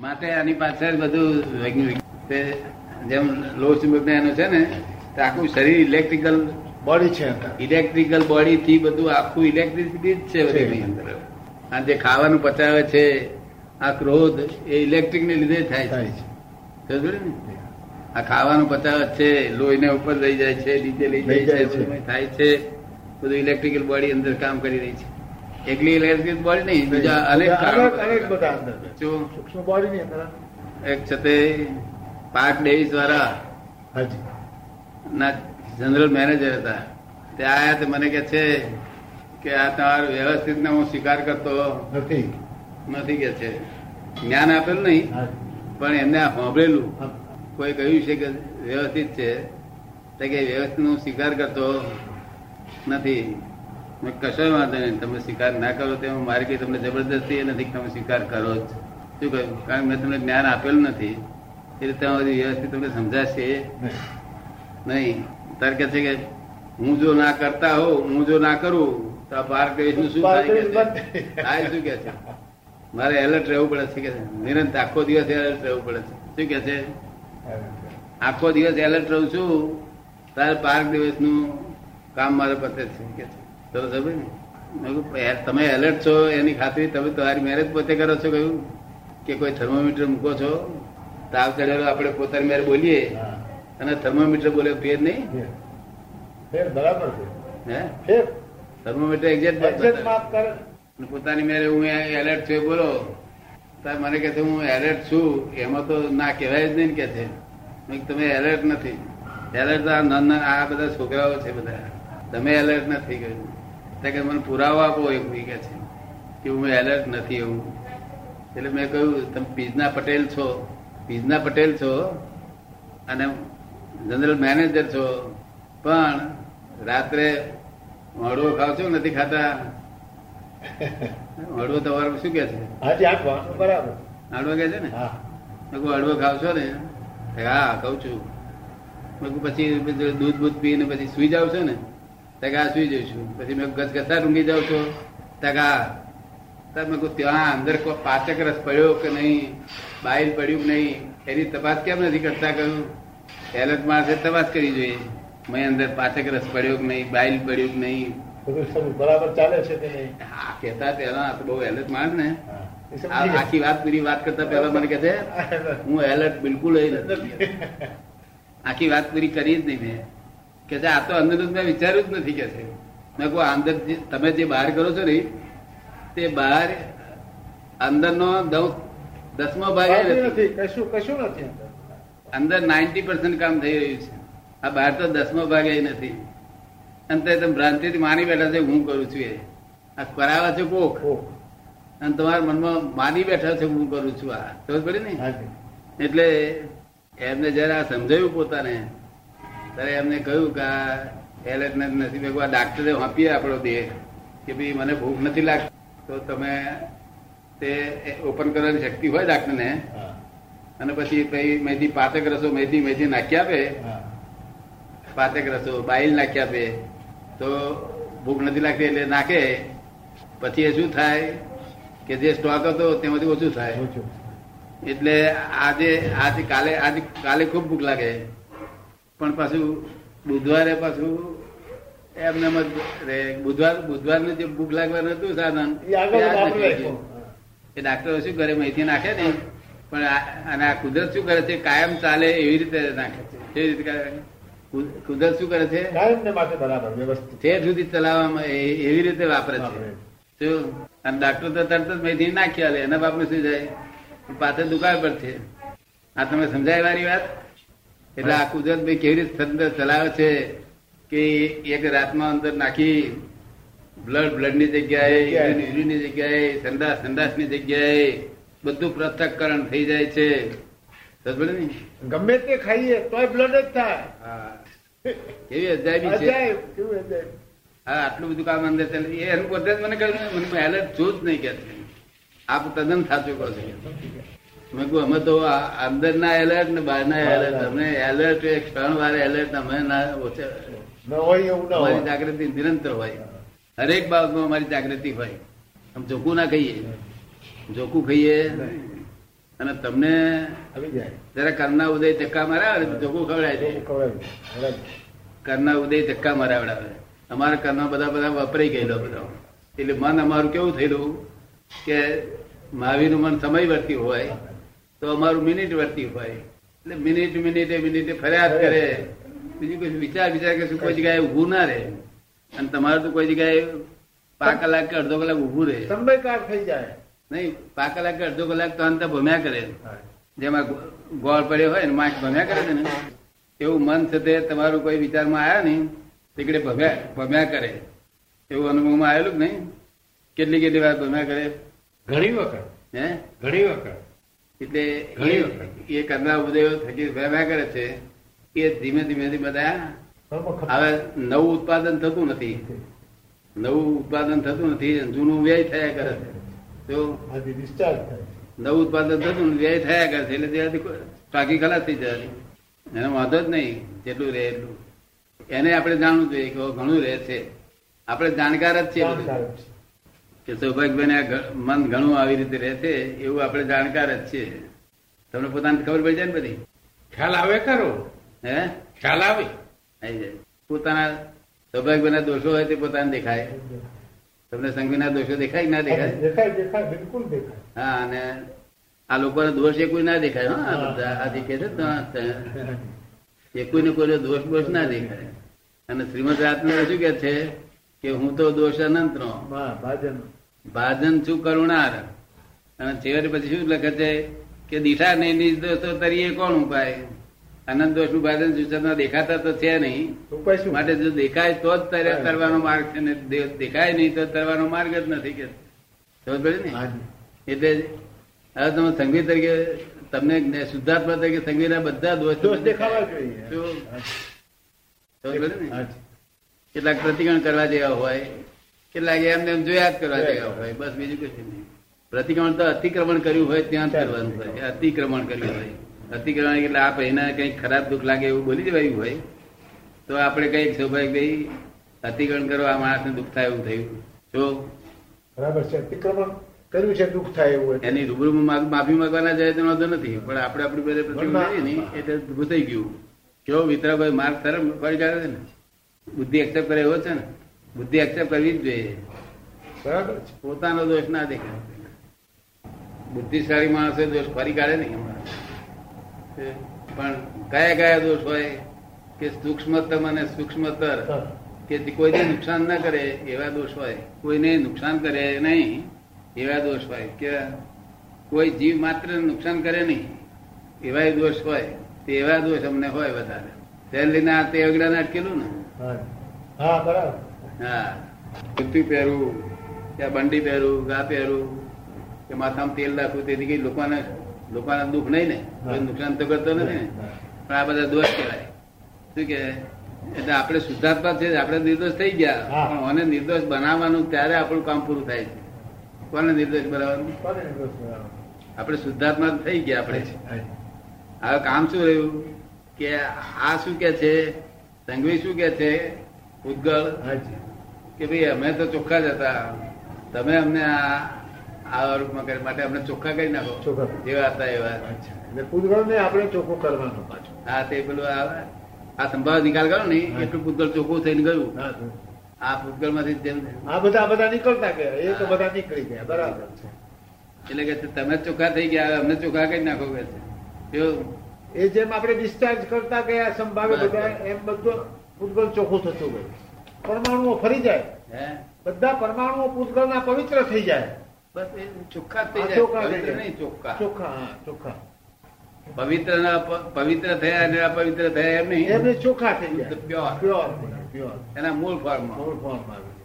માટે આની પાછળ બધું વૈજ્ઞાનિક જેમ લો એનું છે ને તે આખું શરીર ઇલેક્ટ્રિકલ બોડી છે ઇલેક્ટ્રિકલ બોડી થી બધું આખું ઇલેક્ટ્રિસિટી જ છે અંદર. આ જે ખાવાનું પચાવે છે આ ક્રોધ એ ઇલેક્ટ્રિક ને લીધે થાય છે. ને? આ ખાવાનું પચાવે છે લોહીને ઉપર લઈ જાય છે નીચે લઈ જાય છે. થાય છે. બધું ઇલેક્ટ્રિકલ બોડી અંદર કામ કરી રહી છે. એકલી ઇલેક્ટ્રિક બોડી નહીં બીજા અનેક કારણો અનેક બધા સૂક્ષ્મ બોડી ની અંદર. એક છે તે પાર્ક ડેવિસ દ્વારા ના જનરલ મેનેજર હતા. તે આયા તે મને કે છે કે આ તમારું વ્યવસ્થિત ને હું સ્વીકાર કરતો નથી. નથી કે છે. જ્ઞાન આપેલું નહીં પણ એમને સાંભળેલું. કોઈ કહ્યું છે કે વ્યવસ્થિત છે? તે કે વ્યવસ્થિત હું સ્વીકાર કરતો નથી. કશો વાંધો નહીં તમે સ્વીકાર ના કરો તે મારી કઈ તમને જબરદસ્તી નથી તમે સ્વીકાર કરો જ. શું કહ્યું? કારણ કે મેં તમને જ્ઞાન આપેલું નથી એટલે ત્યાં સુધી વ્યવસ્થિત તમને સમજાશે. નહીં. તાર કે છે કે હું જો ના કરતા હો હું જો ના કરું તો આ પારનું શું થાય શું કે છે? મારે એલર્ટ રહેવું પડે છે કે. નિરંતર આખો દિવસ એલર્ટ રહેવું પડે છે. શું કે છે? આખો દિવસ એલર્ટ રહું છું તારે પાર્ક દિવસનું કામ મારે પતે છે. કે છે? સમજ એ- તમે એલર્ટ છો એની ખાતરી? તમે તમારી મેરેજ પોતે કરો છો? કહ્યું કે કોઈ થર્મોમીટર મૂકો છો? તાવ ચડેલો આપણે પોતાની મેરે બોલીએ. અને થર્મોમીટર બોલે ફેર નહીં? ફેર. બરાબર છે. હે? ફેર. થર્મોમીટર એક્ઝેક્ટ માપ કરે. પોતાની મેરે હું એલર્ટ છું બોલો. તાર મને કહે છે હું એલર્ટ છું. એમાં તો ના કહેવાય જ નહીં ને કે છે. તમે એલર્ટ નથી. એલર્ટ આ નાના આ બધા છોકરાઓ છે બધા. તમે એલર્ટ નથી કહ્યું. કે મને પુરાવો આપો એવું કે છે કે હું એલર્ટ નથી એવું એટલે મેં કહ્યું તમે પીઝના પટેલ છો. પીઝના પટેલ છો અને જનરલ મેનેજર છો. પણ રાત્રે હળવો ખાવ છો નથી ખાતા? હળવો તમારો શું કે છે? બરાબર. હળવો કે છે ને? મેં કહું હળવો ખાવ છો ને? હા કઉ છું. મેં પછી દૂધ બૂધ પીને પછી સુઈ જાવ છો ને? તો કે હા સુઈ જઈશું. પછી મેં ગસગસા રૂંગી જાઉં છો. તો કે હા તો મેં કહું ત્યાં અંદર કોઈ પાચક રસ પડ્યો કે નહીં? બાઇલ પડ્યું કે નહીં? એની તપાસ કેમ નથી કરતા? કહ્યું. એલર્ટ માણસે તપાસ કરી જોઈએ મેં અંદર પાચક રસ પડ્યો કે નહીં? બાઇલ પડ્યું કે નહીં? બરાબર ચાલે છે કે નહીં? આ કહેતા તો બહુ એલર્ટ માણસ ને. હા. આખી વાત પૂરી વાત કરતા પહેલા મને કહે છે હું એલર્ટ બિલકુલ નથી. આખી વાત પૂરી કરી જ નહીં મેં. કે આ તો અંદર મેં વિચાર્યું જ નથી કે છે. મેં કહું અંદર તમે જે બહાર કરો છો ને તે બહાર અંદરનો દસ દસમો ભાગ નથી. કશું કશું નથી અંદર. નાઇન્ટી પર્સન્ટ કામ થઈ રહ્યું છે. આ બહાર તો દસમો ભાગ એ નથી. અંતે તમે ભ્રાંતિથી માની બેઠા છે હું કરું છું એ. આ કરાવે છે કોક. અને તમારા મનમાં માની બેઠા છે હું કરું છું આ. ખબર પડી ને? એટલે એમને જયારે આ સમજાવ્યું પોતાને. ત્યારે એમને કહ્યું કે એલર્ટ નથી ભેગવા ડાક્ટરે આપીએ આપણો દેહ કે ભાઈ મને ભૂખ નથી લાગતી. તો તમે તે ઓપન કરવાની શક્તિ હોય ડાક્ટરને અને પછી પછી મેથી પાતક રસો મેથી મેથી નાખી આપે પાતક રસો બાઈલ નાખી આપે તો ભૂખ નથી લાગતી એટલે નાખે. પછી એ શું થાય કે જે સ્ટોક હતો તેમાંથી ઓછું થાય. એટલે આજે આજે કાલે આજે કાલે ખૂબ ભૂખ લાગે. પણ પાછું બુધવારે પાછું એમને એમ બુધવાર બુધવારનું જે ભૂખ લાગવાનું હતું સાધન એ ડાક્ટરો શું કરે માહિતી નાખે ને પણ અને આ કુદરત શું કરે છે કાયમ ચાલે એવી રીતે નાખે છે. એવી રીતે કુદરત શું કરે છે? ઠેર સુધી ચલાવવામાં એવી રીતે વાપરે છે. વાપરે. અને ડાક્ટર તો તરત જ મેથી નાખી આલે એના બાપને શું જાય? પાછળ દુકાળ પર છે. આ તમે સમજાય વારી વાત? એટલે આ કુદરત ભાઈ કેવી રીતે તંત્ર ચલાવે છે કે એક રાતમાં અંદર નાખી બ્લડ બ્લડની જગ્યાએ. યુરિનની જગ્યાએ સંડાસ સંડાસની જગ્યાએ બધું પૃથ્થકરણ થઈ જાય છે. ગમે તે ખાઈએ તોય બ્લડ જ થાય. કેવી અજાયબી છે. હા આટલું બધું કામ અંદર ચાલે. એ એનું પોતે મને કહ્યું મને એલર્ટ જો જ નહીં કે. આપ તદ્દન સાચું કહો છો. અમે તો આ અંદરના એલર્ટ ને બહારના એલર્ટ અમે એલર્ટ એક ક્ષણ વાર એલર્ટ અમે ના ઓછા ન હોય ન અમારી જાગૃતિ નિરંતર હોય. હરેક બાબતમાં અમારી જાગૃતિ હોય. આમ જોખું ના કહીએ. જોખું ખાઈએ અને તમને જરા કર્ણના ઉદય ધક્કા મારાવે જોખું ખવડાય બરાબર. ઉદય ધક્કા મરાવડાવે. અમારા કરના બધા બધા વપરાઈ ગયેલો બધા. એટલે મન અમારું કેવું થયેલું કે મહાવીરનું મન સમય વર્તી હોય. તો અમારું મિનિટ વર્તી હોય. એટલે મિનિટ મિનિટે મિનિટે ફરિયાદ કરે. બીજું કોઈ વિચાર વિચાર કે શું કોઈ જગ્યાએ ઉભું ના રહે. અને તમારું તો કોઈ જગ્યાએ પાંચ કલાક કે અડધો કલાક ઉભું રહે. સમયકાર થઈ જાય. નહીં પાંચ કલાક કે અડધો કલાક તો અંત ભમ્યા કરે. જેમાં ગોળ પડ્યો હોય ને માખ ભમ્યા કરે છે ને એવું મન છે તે તમારું કોઈ વિચારમાં આવ્યા નહીં. તીકડે ભમ્યા ભમ્યા કરે. એવું અનુભવમાં આવેલું કે નહીં? કેટલી કેટલી વાર ભમ્યા કરે? ઘણી વખત. હે? ઘણી વખત. એટલે એ- કરનાર ઉદયો થકી ભમ્યા કરે છે એ ધીમે ધીમે ધીમે બધા હવે નવું ઉત્પાદન થતું નથી. નવું ઉત્પાદન થતું નથી જૂનું વ્યય થયા કરે છે. તો નવું ઉત્પાદન થતું વ્યય થયા કરે છે એટલે ત્યાંથી ટાંકી ખલાસ થઈ જાય. એનો વાંધો જ નહીં જેટલું રહે એટલું. એને આપણે જાણવું જોઈએ કે ઘણું રહે છે. આપણે જાણકાર જ છીએ છે. કે સૌભાગ્યભાઈ આ મન ઘણું આવી રીતે રહે છે એવું આપણે જાણકાર જ છે તમને પોતાને ખબર પડી જાય ને બધી? ખ્યાલ આવે ખરો. હે? ખ્યાલ આવે. આવી જાય. પોતાના સૌભાગ્યભાઈના દોષો હોય તે પોતાને દેખાય. તમને સંઘના દોષો દેખાય ના દેખાય? દેખાય દેખાય બિલકુલ દેખાય. હા અને આ લોકોના દોષ એ કોઈ ના દેખાય હા આ બધા આ જે કહે છે ને એ કોઈને કોઈને દોષ બોષ ના દેખાય. અને શ્રીમદ રાજચંદ્ર શું કે છે કે હું તો દોષ અનંત નો ભાજન છું કરુણાર. અને છેવટે પછી શું લખે છે? કે દીઠા નહીં નિર્દોષો તરીએ કોણ ઉપાય? અનંત દોષનું ભાજન સૂચના દેખાતા તો છે નહીં. શું? માટે જો દેખાય તો જ તરવાનો માર્ગ છે ને દેખાય નહીં તો તરવાનો માર્ગ જ નથી કે એટલે હવે તમે સંગીત તરીકે તમને શુદ્ધાત્મા તરીકે સંગીતના બધા દોષ દોષ દેખાવા જોઈએ. કેટલાક પ્રતિકરણ કરવા જેવા હોય. કેટલાક એમને એમ જોયા જ કરવા જેવા હોય બસ બીજું કશું નહીં. પ્રતિક્રમણ તો અતિક્રમણ કર્યું હોય ત્યાં જ કરવાનું હોય. અતિક્રમણ. કર્યું હોય. અતિક્રમણ એટલે આપ એના કઈ ખરાબ દુઃખ લાગે એવું બોલી દેવાયું હોય તો આપણે કંઈક સ્વાભાવિક ભાઈ અતિક્રમણ કરવા આ માણસને દુઃખ થાય એવું થયું. જો બરાબર છે. અતિક્રમણ કર્યું છે દુઃખ થાય એવું એની રૂબરૂ માફી માંગવાના જાય તો વાંધો નથી પણ આપણે આપણી બધે પ્રતિક્રમણ ને એટલે ઘૂસાઈ ગયું. કેવો વિતરાભાઈ માર્ગ તરફ ફરી કાઢે છે ને બુદ્ધિ એક્સેપ્ટ કરે એવો છે ને. બુદ્ધિ એક્સેપ્ટ કરવી જ જોઈએ. બરાબર? પોતાનો દોષ ના દેખાય. બુદ્ધિશાળી માણસે દોષ ફરી કાઢે નહીં હમણાં. પણ કયા કયા દોષ હોય કે સૂક્ષ્મતમ અને સૂક્ષ્મતર કે કોઈને નુકસાન ના કરે એવા દોષ હોય કોઈને નુકસાન કરે નહીં એવા દોષ હોય કે કોઈ જીવ માત્ર નુકસાન કરે નહીં એવા દોષ હોય તે એવા દોષ અમને હોય વધારે. તેને લઈને આ તે અગડાને અટકેલું ને? હા બરાબર. હા. પહેરવું કે બંડી પહેરું ગા પહેરું કે માથામાં તેલ નાખવું તેથી કઈ લોકોને લોકોને દુઃખ નહીં ને? કોઈ નુકસાન તો કરતો નથી ને? પણ આ બધા દોષ કહેવાય. શું કે? એટલે આપણે શુદ્ધાત્મા છે આપણે નિર્દોષ થઈ ગયા. પણ મને નિર્દોષ બનાવવાનું ત્યારે આપણું કામ પૂરું થાય છે. કોને નિર્દોષ બનાવવાનું? આપણે શુદ્ધાત્મા થઈ ગયા આપણે. હવે કામ શું રહ્યું? કે આ શું કે છે? સંઘવી શું કે છે? ઉદ્ગળ કે ભાઈ અમે તો ચોખ્ખા જ હતા. તમે અમને આ રૂપમાં કરી માટે અમને ચોખ્ખા કરી નાખો. જેવા હતા એવા. અચ્છા. એટલે આપણે ચોખ્ખું કરવાનું પાછું. હા તે પેલું આ સંભાવ નિકાલ કરો ને એટલું પૂતગળ ચોખ્ખું થઈને ગયું. આ પૂતગળમાંથી આ બધા બધા નીકળતા ગયા એ તો બધા નીકળી ગયા બરાબર. છે એટલે કે તમે ચોખ્ખા થઈ ગયા અમને ચોખ્ખા કરી નાખો કે છે. એ જેમ આપણે ડિસ્ચાર્જ કરતા ગયા સંભાવે બધા એમ બધું પૂતગલ ચોખ્ખું થતું ગયું. પરમાણુઓ ફરી જાય. બધા પરમાણુઓ પૂતગલના પવિત્ર થઈ જાય. બસ એ ચોખ્ખા થઈ જાય. પવિત્ર નહીં ચોખ્ખા. ચોખ્ખા હા ચોખ્ખા. પવિત્ર ના પવિત્ર થયા અને અપવિત્ર થયા એમ નહીં. એમને ચોખ્ખા થઈ જાય. પ્યોર પ્યોર પ્યોર એના મૂળ ફોર્મ મૂળ ફોર્મ આવે.